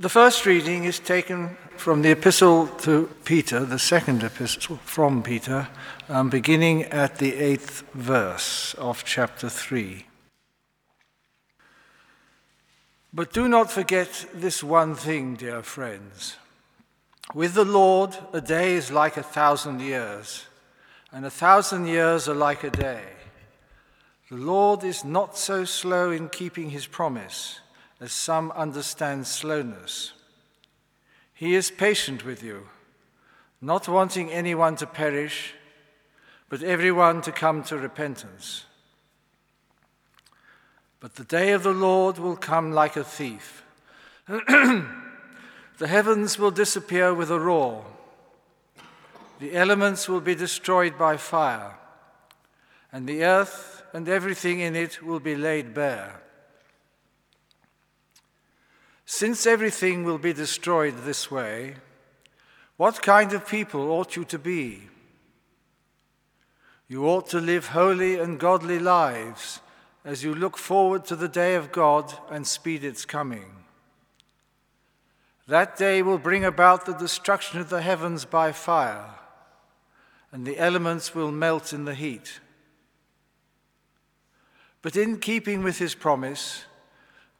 The first reading is taken from the epistle to Peter, the second epistle from Peter, um, beginning at the eighth verse of chapter 3. But do not forget this one thing, dear friends. With the Lord, a day is like a thousand years, and a thousand years are like a day. The Lord is not so slow in keeping his promise as some understand slowness. He is patient with you, not wanting anyone to perish, but everyone to come to repentance. But the day of the Lord will come like a thief. the heavens will disappear with a roar. The elements will be destroyed by fire, and the earth and everything in it will be laid bare. Since everything will be destroyed this way, what kind of people ought you to be? You ought to live holy and godly lives as you look forward to the day of God and speed its coming. That day will bring about the destruction of the heavens by fire, and the elements will melt in the heat. But in keeping with his promise,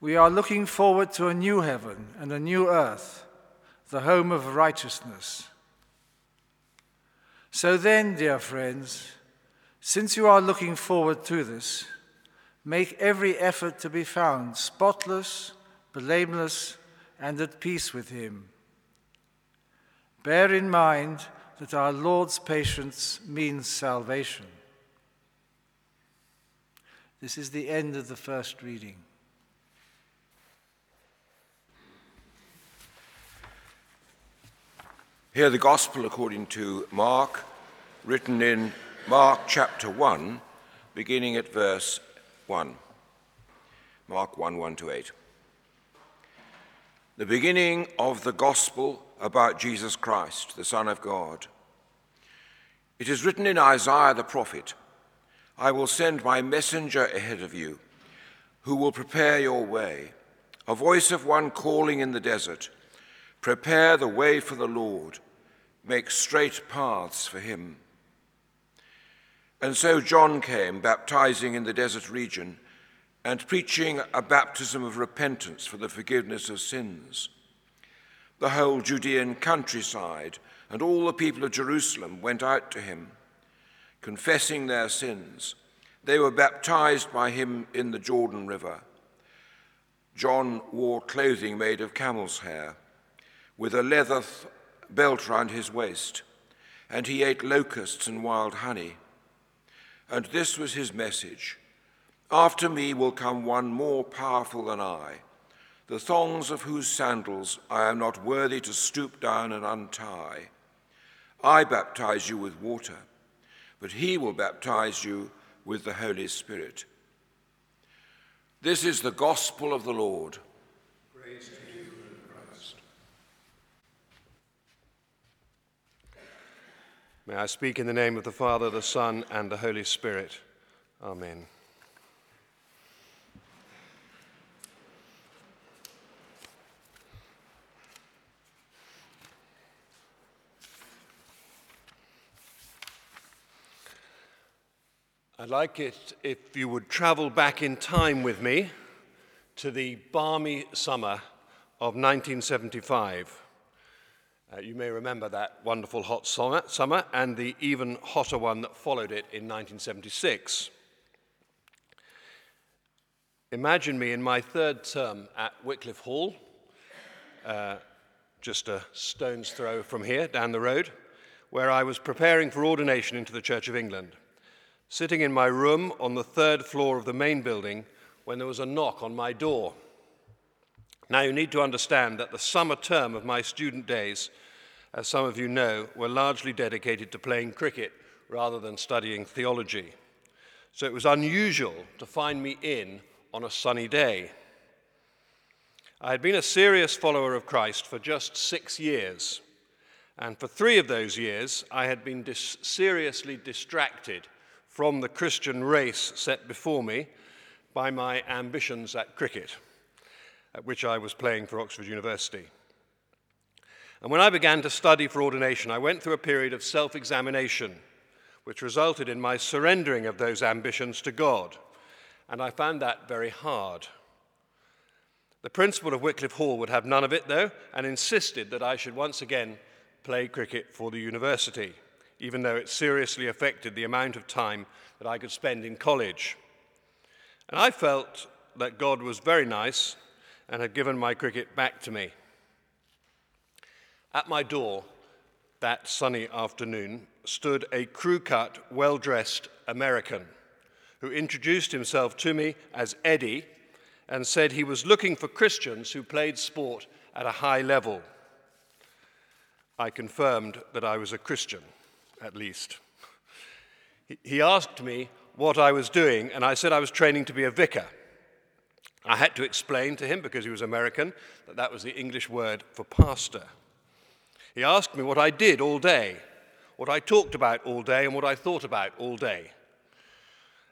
we are looking forward to a new heaven and a new earth, the home of righteousness. So then, dear friends, since you are looking forward to this, make every effort to be found spotless, blameless, and at peace with Him. Bear in mind that our Lord's patience means salvation. This is the end of the first reading. Hear the Gospel according to Mark, written in Mark chapter 1, beginning at verse 1. Mark 1 1 to 8. The beginning of the Gospel about Jesus Christ, the Son of God. It is written in Isaiah the prophet I will send my messenger ahead of you, who will prepare your way, a voice of one calling in the desert. Prepare the way for the Lord make straight paths for him. And so John came, baptizing in the desert region and preaching a baptism of repentance for the forgiveness of sins. The whole Judean countryside and all the people of Jerusalem went out to him, confessing their sins. They were baptized by him in the Jordan River. John wore clothing made of camel's hair, with a leather belt round his waist, and he ate locusts and wild honey. And this was his message After me will come one more powerful than I, the thongs of whose sandals I am not worthy to stoop down and untie. I baptize you with water, but he will baptize you with the Holy Spirit. This is the gospel of the Lord. May I speak in the name of the Father, the Son, and the Holy Spirit. Amen. I'd like it if you would travel back in time with me to the balmy summer of 1975. Uh, you may remember that wonderful hot summer and the even hotter one that followed it in 1976. Imagine me in my third term at Wycliffe Hall, uh, just a stone's throw from here down the road, where I was preparing for ordination into the Church of England, sitting in my room on the third floor of the main building when there was a knock on my door. Now, you need to understand that the summer term of my student days, as some of you know, were largely dedicated to playing cricket rather than studying theology. So it was unusual to find me in on a sunny day. I had been a serious follower of Christ for just six years, and for three of those years, I had been dis- seriously distracted from the Christian race set before me by my ambitions at cricket. At which I was playing for Oxford University. And when I began to study for ordination, I went through a period of self examination, which resulted in my surrendering of those ambitions to God. And I found that very hard. The principal of Wycliffe Hall would have none of it, though, and insisted that I should once again play cricket for the university, even though it seriously affected the amount of time that I could spend in college. And I felt that God was very nice and had given my cricket back to me. At my door that sunny afternoon stood a crew cut, well dressed American who introduced himself to me as Eddie and said he was looking for Christians who played sport at a high level. I confirmed that I was a Christian, at least. He asked me what I was doing, and I said I was training to be a vicar. I had to explain to him, because he was American, that that was the English word for pastor. He asked me what I did all day, what I talked about all day, and what I thought about all day.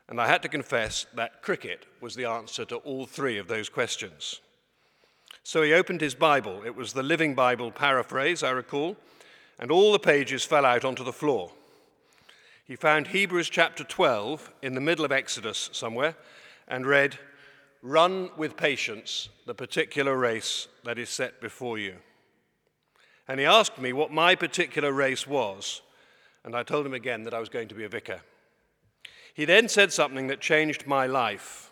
And I had to confess that cricket was the answer to all three of those questions. So he opened his Bible. It was the Living Bible paraphrase, I recall, and all the pages fell out onto the floor. He found Hebrews chapter 12 in the middle of Exodus somewhere and read, Run with patience the particular race that is set before you. And he asked me what my particular race was, and I told him again that I was going to be a vicar. He then said something that changed my life.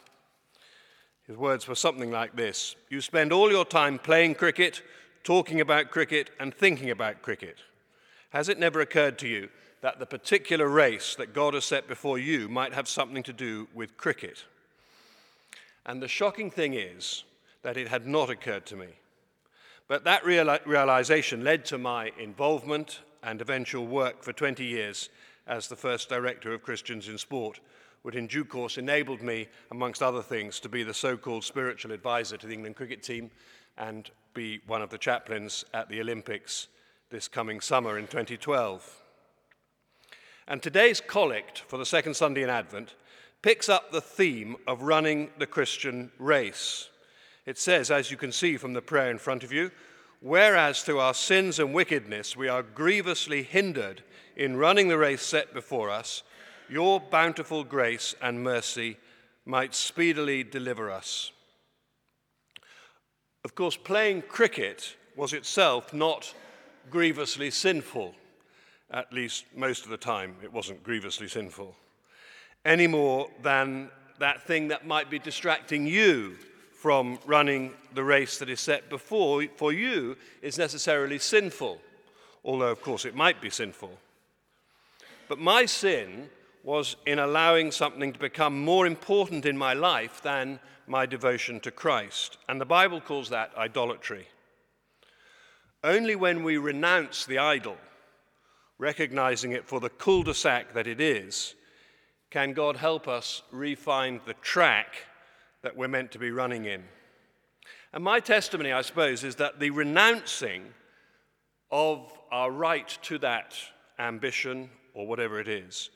His words were something like this You spend all your time playing cricket, talking about cricket, and thinking about cricket. Has it never occurred to you that the particular race that God has set before you might have something to do with cricket? And the shocking thing is that it had not occurred to me. But that realization led to my involvement and eventual work for 20 years as the first director of Christians in Sport, which in due course enabled me, amongst other things, to be the so called spiritual advisor to the England cricket team and be one of the chaplains at the Olympics this coming summer in 2012. And today's collect for the second Sunday in Advent picks up the theme of running the Christian race. It says, as you can see from the prayer in front of you, whereas through our sins and wickedness we are grievously hindered in running the race set before us, your bountiful grace and mercy might speedily deliver us. Of course, playing cricket was itself not grievously sinful. At least most of the time, it wasn't grievously sinful. Any more than that thing that might be distracting you from running the race that is set before for you is necessarily sinful, although, of course, it might be sinful. But my sin was in allowing something to become more important in my life than my devotion to Christ. And the Bible calls that idolatry. Only when we renounce the idol, recognizing it for the cul de sac that it is, can God help us refine the track that we're meant to be running in. And my testimony, I suppose, is that the renouncing of our right to that ambition or whatever it is,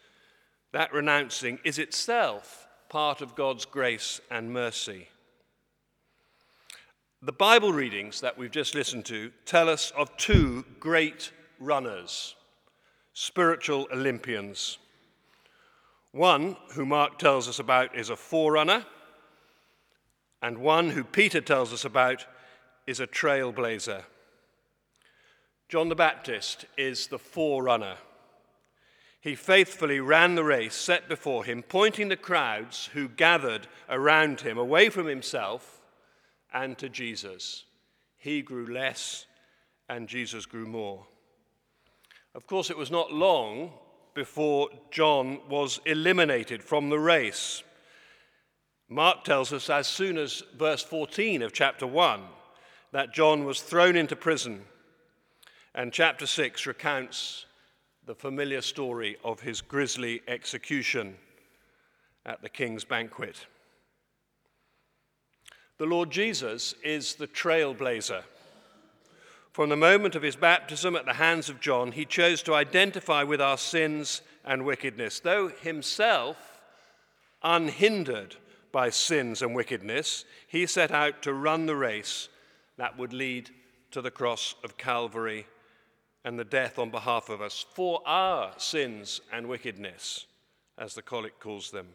that renouncing is itself part of God's grace and mercy. The Bible readings that we've just listened to tell us of two great runners, spiritual Olympians. One, who Mark tells us about, is a forerunner and one who Peter tells us about is a trailblazer. John the Baptist is the forerunner. He faithfully ran the race set before him, pointing the crowds who gathered around him away from himself and to Jesus. He grew less and Jesus grew more. Of course, it was not long before John was eliminated from the race. Mark tells us as soon as verse 14 of chapter 1 that John was thrown into prison. And chapter 6 recounts the familiar story of his grisly execution at the king's banquet. The Lord Jesus is the trailblazer. From the moment of his baptism at the hands of John, he chose to identify with our sins and wickedness, though himself unhindered by sins and wickedness, he set out to run the race that would lead to the cross of Calvary and the death on behalf of us for our sins and wickedness, as the collect calls them.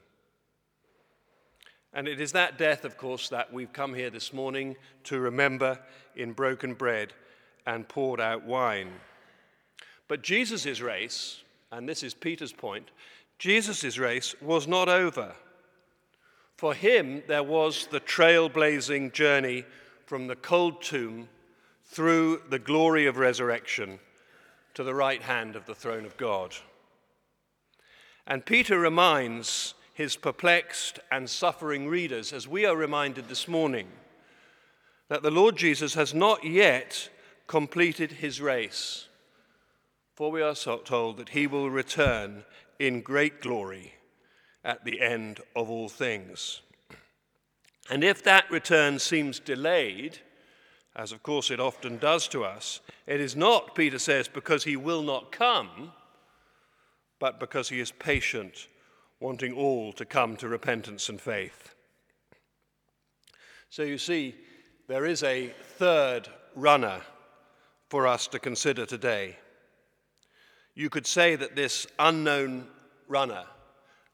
And it is that death, of course, that we've come here this morning to remember in broken bread and poured out wine. But Jesus' race, and this is Peter's point, Jesus' race was not over. For him, there was the trailblazing journey from the cold tomb through the glory of resurrection to the right hand of the throne of God. And Peter reminds his perplexed and suffering readers, as we are reminded this morning, that the Lord Jesus has not yet completed his race, for we are told that he will return in great glory at the end of all things. And if that return seems delayed, as of course it often does to us, it is not, Peter says, because he will not come, but because he is patient wanting all to come to repentance and faith. So you see, there is a third runner for us to consider today. You could say that this unknown runner,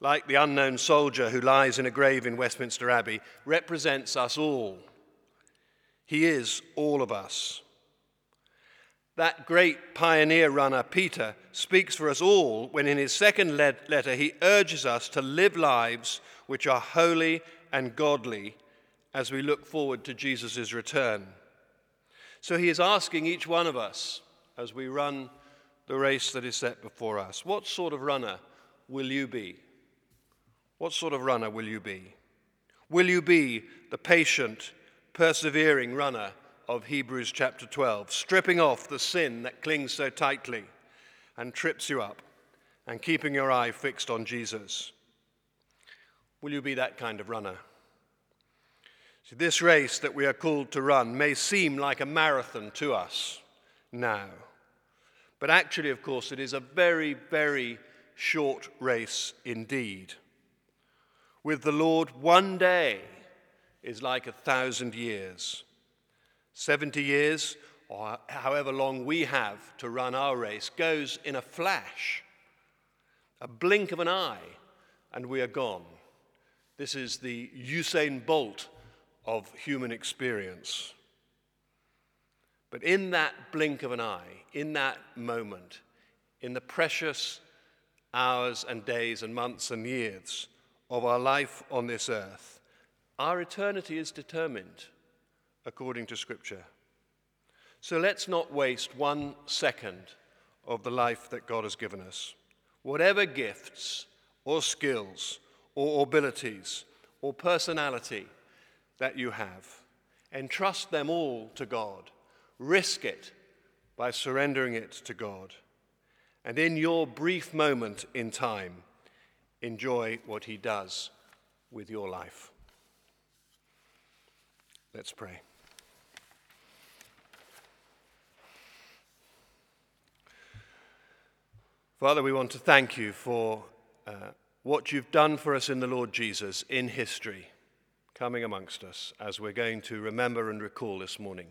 like the unknown soldier who lies in a grave in Westminster Abbey, represents us all. He is all of us. That great pioneer runner, Peter, speaks for us all when in his second letter he urges us to live lives which are holy and godly as we look forward to Jesus' return. So he is asking each one of us as we run the race that is set before us what sort of runner will you be? What sort of runner will you be? Will you be the patient, persevering runner of Hebrews chapter 12, stripping off the sin that clings so tightly and trips you up, and keeping your eye fixed on Jesus. Will you be that kind of runner? See, this race that we are called to run may seem like a marathon to us now, but actually, of course, it is a very, very short race indeed. With the Lord, one day is like a thousand years. 70 years, or however long we have to run our race, goes in a flash, a blink of an eye, and we are gone. This is the Usain Bolt of human experience. But in that blink of an eye, in that moment, in the precious hours and days and months and years of our life on this earth, our eternity is determined according to Scripture. So let's not waste one second of the life that God has given us. Whatever gifts or skills or abilities or personality that you have, entrust them all to God. Risk it by surrendering it to God. And in your brief moment in time, enjoy what He does with your life. Let's pray. Father, we want to thank you for uh, what you've done for us in the Lord Jesus in history, coming amongst us as we're going to remember and recall this morning.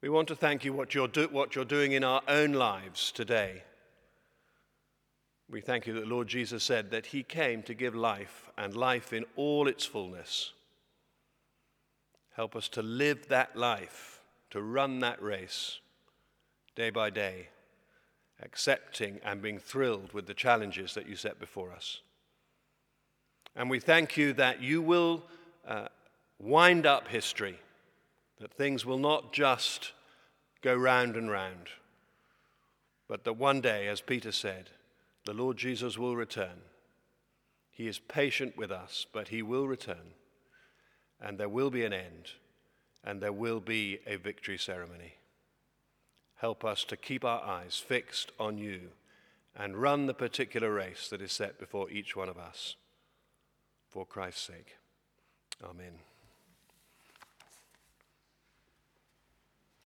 We want to thank you what you're, do- what you're doing in our own lives today. We thank you that Lord Jesus said that he came to give life and life in all its fullness. Help us to live that life, to run that race day by day accepting and being thrilled with the challenges that you set before us. And we thank you that you will uh, wind up history, that things will not just go round and round, but that one day, as Peter said, the Lord Jesus will return. He is patient with us, but he will return, and there will be an end, and there will be a victory ceremony. Help us to keep our eyes fixed on you and run the particular race that is set before each one of us. For Christ's sake. Amen.